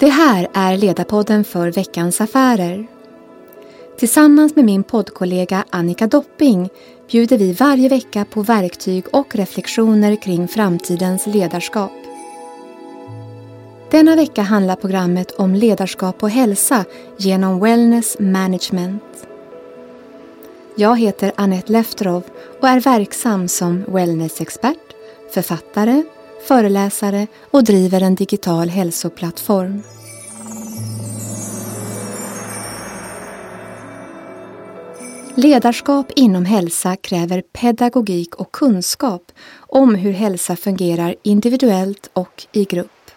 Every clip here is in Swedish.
Det här är Ledarpodden för Veckans Affärer. Tillsammans med min poddkollega Annika Dopping bjuder vi varje vecka på verktyg och reflektioner kring framtidens ledarskap. Denna vecka handlar programmet om ledarskap och hälsa genom Wellness Management. Jag heter Annette Lefterov och är verksam som wellnessexpert, författare, föreläsare och driver en digital hälsoplattform. Ledarskap inom hälsa kräver pedagogik och kunskap om hur hälsa fungerar individuellt och i grupp.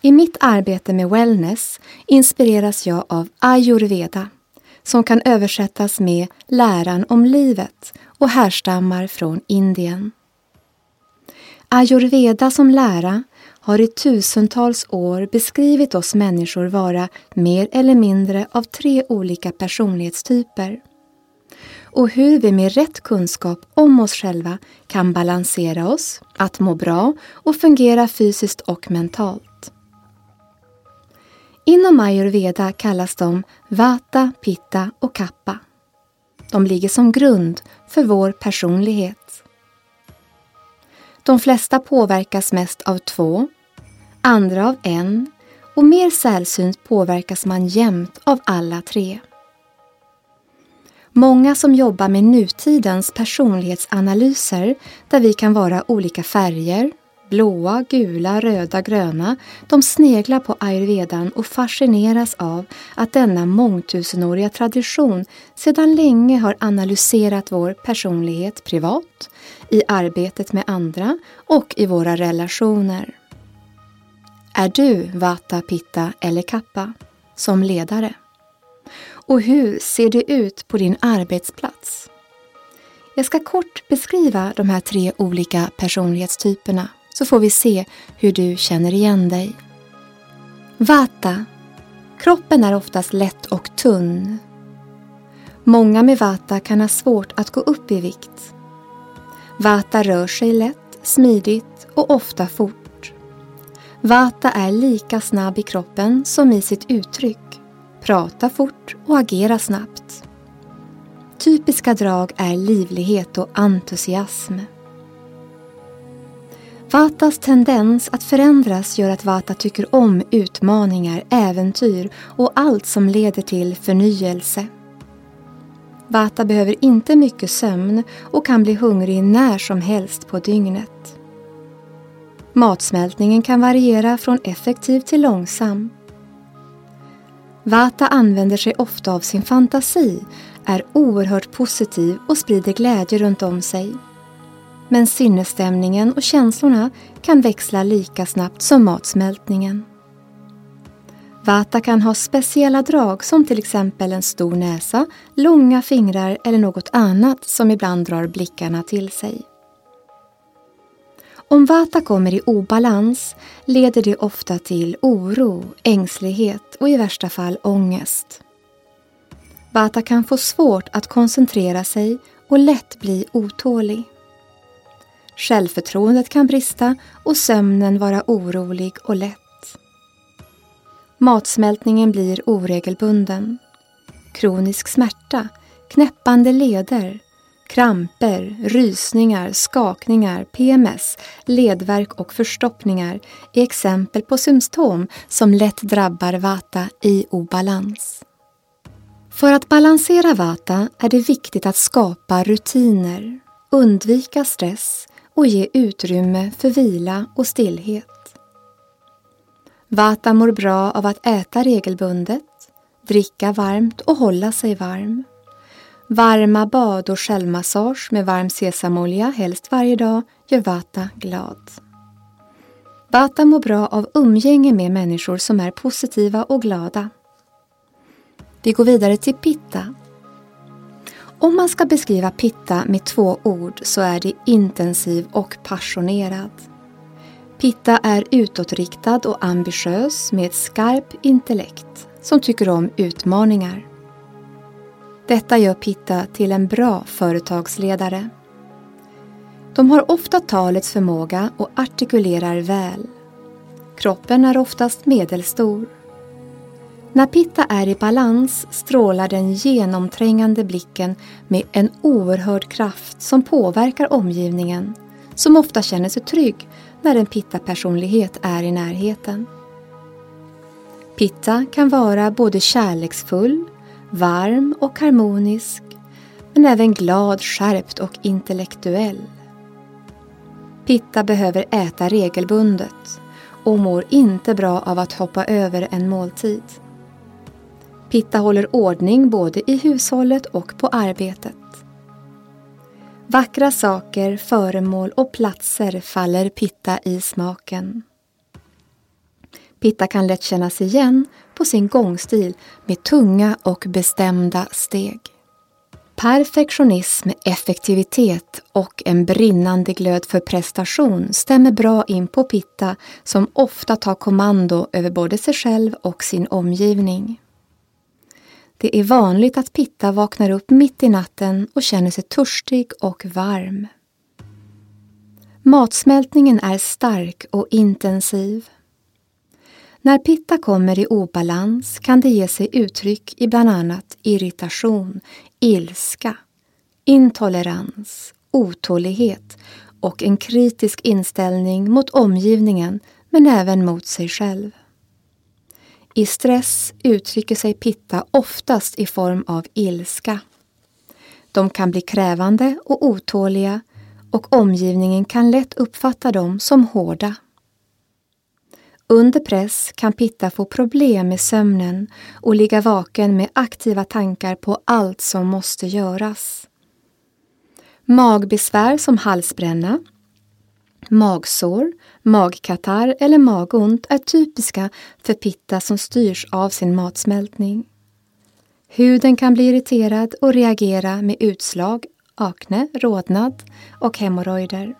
I mitt arbete med wellness inspireras jag av ayurveda som kan översättas med läran om livet och härstammar från Indien. Ayurveda som lära har i tusentals år beskrivit oss människor vara mer eller mindre av tre olika personlighetstyper och hur vi med rätt kunskap om oss själva kan balansera oss, att må bra och fungera fysiskt och mentalt. Inom ayurveda kallas de vata, pitta och kappa. De ligger som grund för vår personlighet. De flesta påverkas mest av två, andra av en och mer sällsynt påverkas man jämt av alla tre. Många som jobbar med nutidens personlighetsanalyser där vi kan vara olika färger, blåa, gula, röda, gröna, de sneglar på ayurvedan och fascineras av att denna mångtusenåriga tradition sedan länge har analyserat vår personlighet privat, i arbetet med andra och i våra relationer. Är du Vata, Pitta eller Kappa som ledare? Och hur ser det ut på din arbetsplats? Jag ska kort beskriva de här tre olika personlighetstyperna så får vi se hur du känner igen dig. Vata. Kroppen är oftast lätt och tunn. Många med Vata kan ha svårt att gå upp i vikt. Vata rör sig lätt, smidigt och ofta fort. Vata är lika snabb i kroppen som i sitt uttryck, Prata fort och agera snabbt. Typiska drag är livlighet och entusiasm. Vatas tendens att förändras gör att Vata tycker om utmaningar, äventyr och allt som leder till förnyelse. Vata behöver inte mycket sömn och kan bli hungrig när som helst på dygnet. Matsmältningen kan variera från effektiv till långsam. Vata använder sig ofta av sin fantasi, är oerhört positiv och sprider glädje runt om sig. Men sinnesstämningen och känslorna kan växla lika snabbt som matsmältningen. Vata kan ha speciella drag som till exempel en stor näsa, långa fingrar eller något annat som ibland drar blickarna till sig. Om Vata kommer i obalans leder det ofta till oro, ängslighet och i värsta fall ångest. Vata kan få svårt att koncentrera sig och lätt bli otålig. Självförtroendet kan brista och sömnen vara orolig och lätt. Matsmältningen blir oregelbunden. Kronisk smärta, knäppande leder, kramper, rysningar, skakningar, PMS, ledvärk och förstoppningar är exempel på symptom som lätt drabbar Vata i obalans. För att balansera Vata är det viktigt att skapa rutiner, undvika stress och ge utrymme för vila och stillhet. Vata mår bra av att äta regelbundet, dricka varmt och hålla sig varm. Varma bad och självmassage med varm sesamolja, helst varje dag, gör Vata glad. Vata mår bra av umgänge med människor som är positiva och glada. Vi går vidare till Pitta. Om man ska beskriva Pitta med två ord så är det intensiv och passionerad. Pitta är utåtriktad och ambitiös med ett skarp intellekt som tycker om utmaningar. Detta gör Pitta till en bra företagsledare. De har ofta talets förmåga och artikulerar väl. Kroppen är oftast medelstor. När Pitta är i balans strålar den genomträngande blicken med en oerhörd kraft som påverkar omgivningen, som ofta känner sig trygg när en Pitta-personlighet är i närheten. Pitta kan vara både kärleksfull, varm och harmonisk, men även glad, skärpt och intellektuell. Pitta behöver äta regelbundet och mår inte bra av att hoppa över en måltid. Pitta håller ordning både i hushållet och på arbetet. Vackra saker, föremål och platser faller Pitta i smaken. Pitta kan lätt kännas igen på sin gångstil med tunga och bestämda steg. Perfektionism, effektivitet och en brinnande glöd för prestation stämmer bra in på Pitta som ofta tar kommando över både sig själv och sin omgivning. Det är vanligt att Pitta vaknar upp mitt i natten och känner sig törstig och varm. Matsmältningen är stark och intensiv. När pitta kommer i obalans kan det ge sig uttryck i bland annat irritation, ilska, intolerans, otålighet och en kritisk inställning mot omgivningen men även mot sig själv. I stress uttrycker sig pitta oftast i form av ilska. De kan bli krävande och otåliga och omgivningen kan lätt uppfatta dem som hårda. Under press kan Pitta få problem med sömnen och ligga vaken med aktiva tankar på allt som måste göras. Magbesvär som halsbränna, magsår, magkatarr eller magont är typiska för Pitta som styrs av sin matsmältning. Huden kan bli irriterad och reagera med utslag, akne, rodnad och hemorrojder.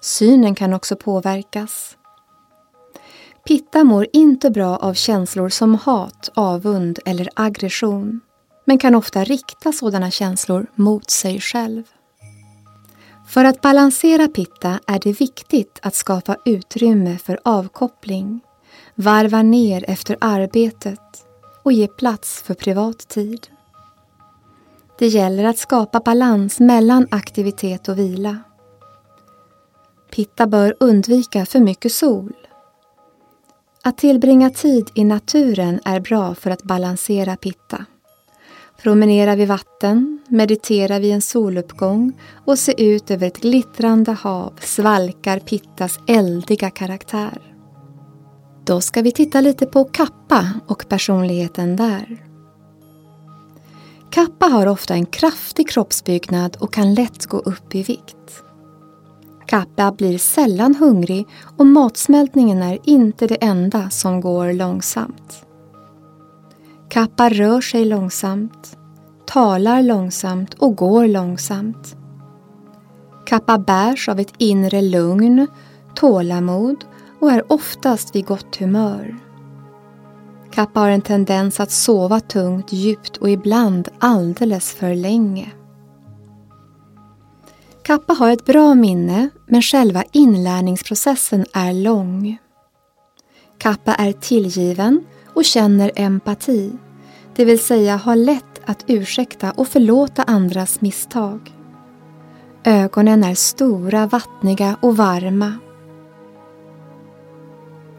Synen kan också påverkas. Pitta mår inte bra av känslor som hat, avund eller aggression men kan ofta rikta sådana känslor mot sig själv. För att balansera pitta är det viktigt att skapa utrymme för avkoppling, varva ner efter arbetet och ge plats för privat tid. Det gäller att skapa balans mellan aktivitet och vila. Pitta bör undvika för mycket sol att tillbringa tid i naturen är bra för att balansera pitta. Promenera vid vatten, meditera vid en soluppgång och se ut över ett glittrande hav svalkar pittas eldiga karaktär. Då ska vi titta lite på kappa och personligheten där. Kappa har ofta en kraftig kroppsbyggnad och kan lätt gå upp i vikt. Kappa blir sällan hungrig och matsmältningen är inte det enda som går långsamt. Kappa rör sig långsamt, talar långsamt och går långsamt. Kappa bärs av ett inre lugn, tålamod och är oftast vid gott humör. Kappa har en tendens att sova tungt, djupt och ibland alldeles för länge. Kappa har ett bra minne men själva inlärningsprocessen är lång. Kappa är tillgiven och känner empati, det vill säga ha lätt att ursäkta och förlåta andras misstag. Ögonen är stora, vattniga och varma.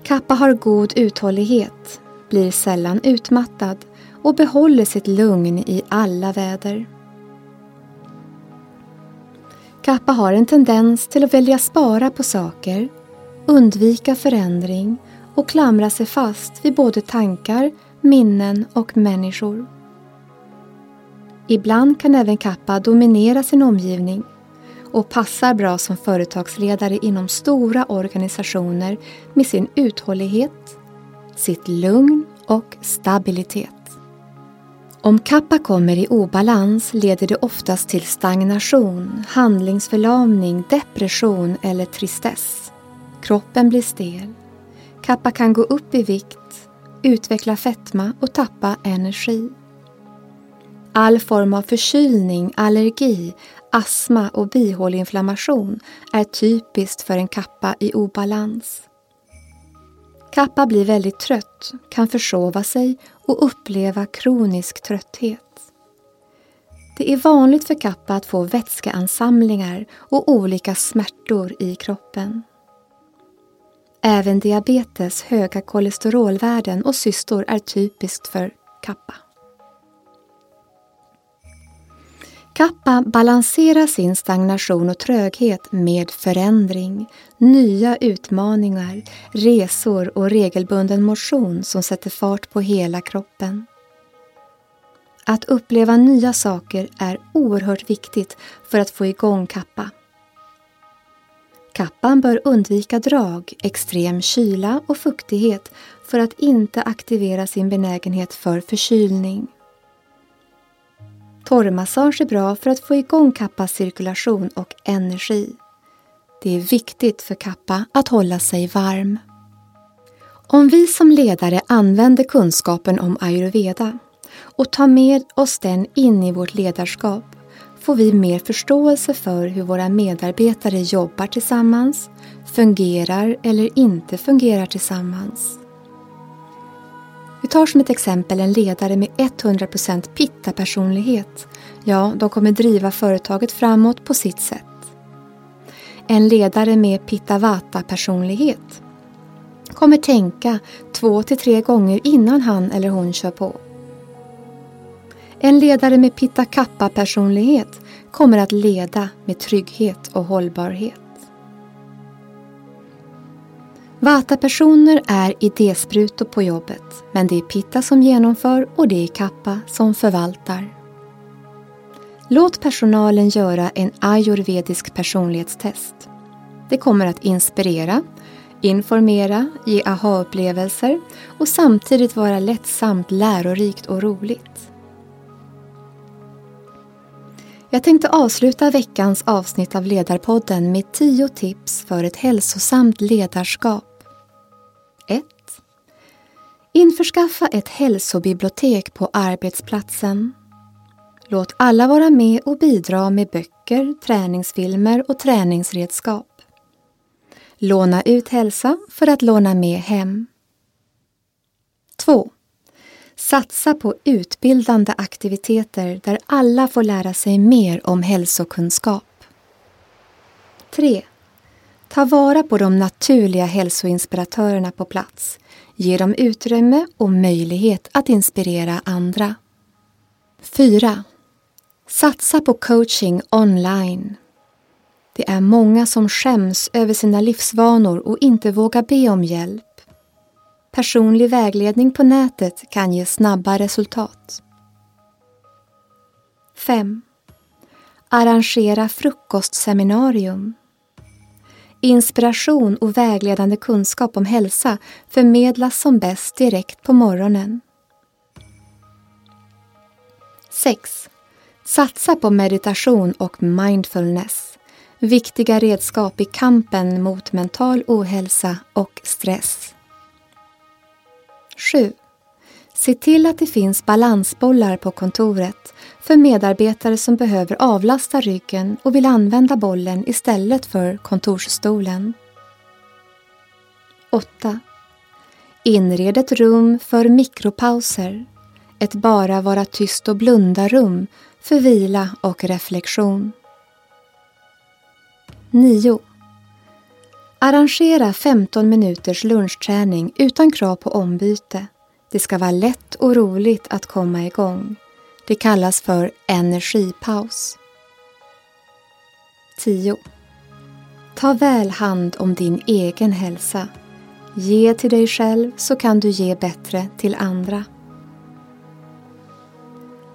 Kappa har god uthållighet, blir sällan utmattad och behåller sitt lugn i alla väder. Kappa har en tendens till att välja spara på saker, undvika förändring och klamra sig fast vid både tankar, minnen och människor. Ibland kan även Kappa dominera sin omgivning och passar bra som företagsledare inom stora organisationer med sin uthållighet, sitt lugn och stabilitet. Om kappa kommer i obalans leder det oftast till stagnation, handlingsförlamning, depression eller tristess. Kroppen blir stel. Kappa kan gå upp i vikt, utveckla fetma och tappa energi. All form av förkylning, allergi, astma och bihåleinflammation är typiskt för en kappa i obalans. Kappa blir väldigt trött, kan försova sig och uppleva kronisk trötthet. Det är vanligt för kappa att få vätskeansamlingar och olika smärtor i kroppen. Även diabetes, höga kolesterolvärden och cystor är typiskt för kappa. Kappa balanserar sin stagnation och tröghet med förändring, nya utmaningar, resor och regelbunden motion som sätter fart på hela kroppen. Att uppleva nya saker är oerhört viktigt för att få igång kappa. Kappan bör undvika drag, extrem kyla och fuktighet för att inte aktivera sin benägenhet för förkylning. Torrmassage är bra för att få igång kappas cirkulation och energi. Det är viktigt för kappa att hålla sig varm. Om vi som ledare använder kunskapen om ayurveda och tar med oss den in i vårt ledarskap får vi mer förståelse för hur våra medarbetare jobbar tillsammans, fungerar eller inte fungerar tillsammans. Vi tar som ett exempel en ledare med 100% pitta-personlighet. Ja, de kommer driva företaget framåt på sitt sätt. En ledare med pitta-vata-personlighet kommer tänka två till tre gånger innan han eller hon kör på. En ledare med pitta kappa-personlighet kommer att leda med trygghet och hållbarhet. Vata-personer är idésprutor på jobbet men det är Pitta som genomför och det är Kappa som förvaltar. Låt personalen göra en ayurvedisk personlighetstest. Det kommer att inspirera, informera, ge aha-upplevelser och samtidigt vara lättsamt, lärorikt och roligt. Jag tänkte avsluta veckans avsnitt av Ledarpodden med tio tips för ett hälsosamt ledarskap. 1. Införskaffa ett hälsobibliotek på arbetsplatsen. Låt alla vara med och bidra med böcker, träningsfilmer och träningsredskap. Låna ut hälsa för att låna med hem. 2. Satsa på utbildande aktiviteter där alla får lära sig mer om hälsokunskap. 3. Ta vara på de naturliga hälsoinspiratörerna på plats. Ge dem utrymme och möjlighet att inspirera andra. 4. Satsa på coaching online. Det är många som skäms över sina livsvanor och inte vågar be om hjälp. Personlig vägledning på nätet kan ge snabba resultat. 5. Arrangera frukostseminarium. Inspiration och vägledande kunskap om hälsa förmedlas som bäst direkt på morgonen. 6. Satsa på meditation och mindfulness. Viktiga redskap i kampen mot mental ohälsa och stress. 7. Se till att det finns balansbollar på kontoret för medarbetare som behöver avlasta ryggen och vill använda bollen istället för kontorsstolen. 8. Inred ett rum för mikropauser. Ett bara vara tyst och blunda-rum för vila och reflektion. 9. Arrangera 15 minuters lunchträning utan krav på ombyte. Det ska vara lätt och roligt att komma igång. Det kallas för energipaus. 10. Ta väl hand om din egen hälsa. Ge till dig själv så kan du ge bättre till andra.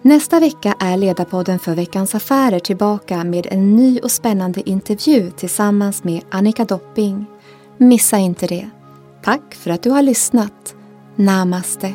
Nästa vecka är Ledarpodden för Veckans Affärer tillbaka med en ny och spännande intervju tillsammans med Annika Dopping. Missa inte det. Tack för att du har lyssnat. Namaste.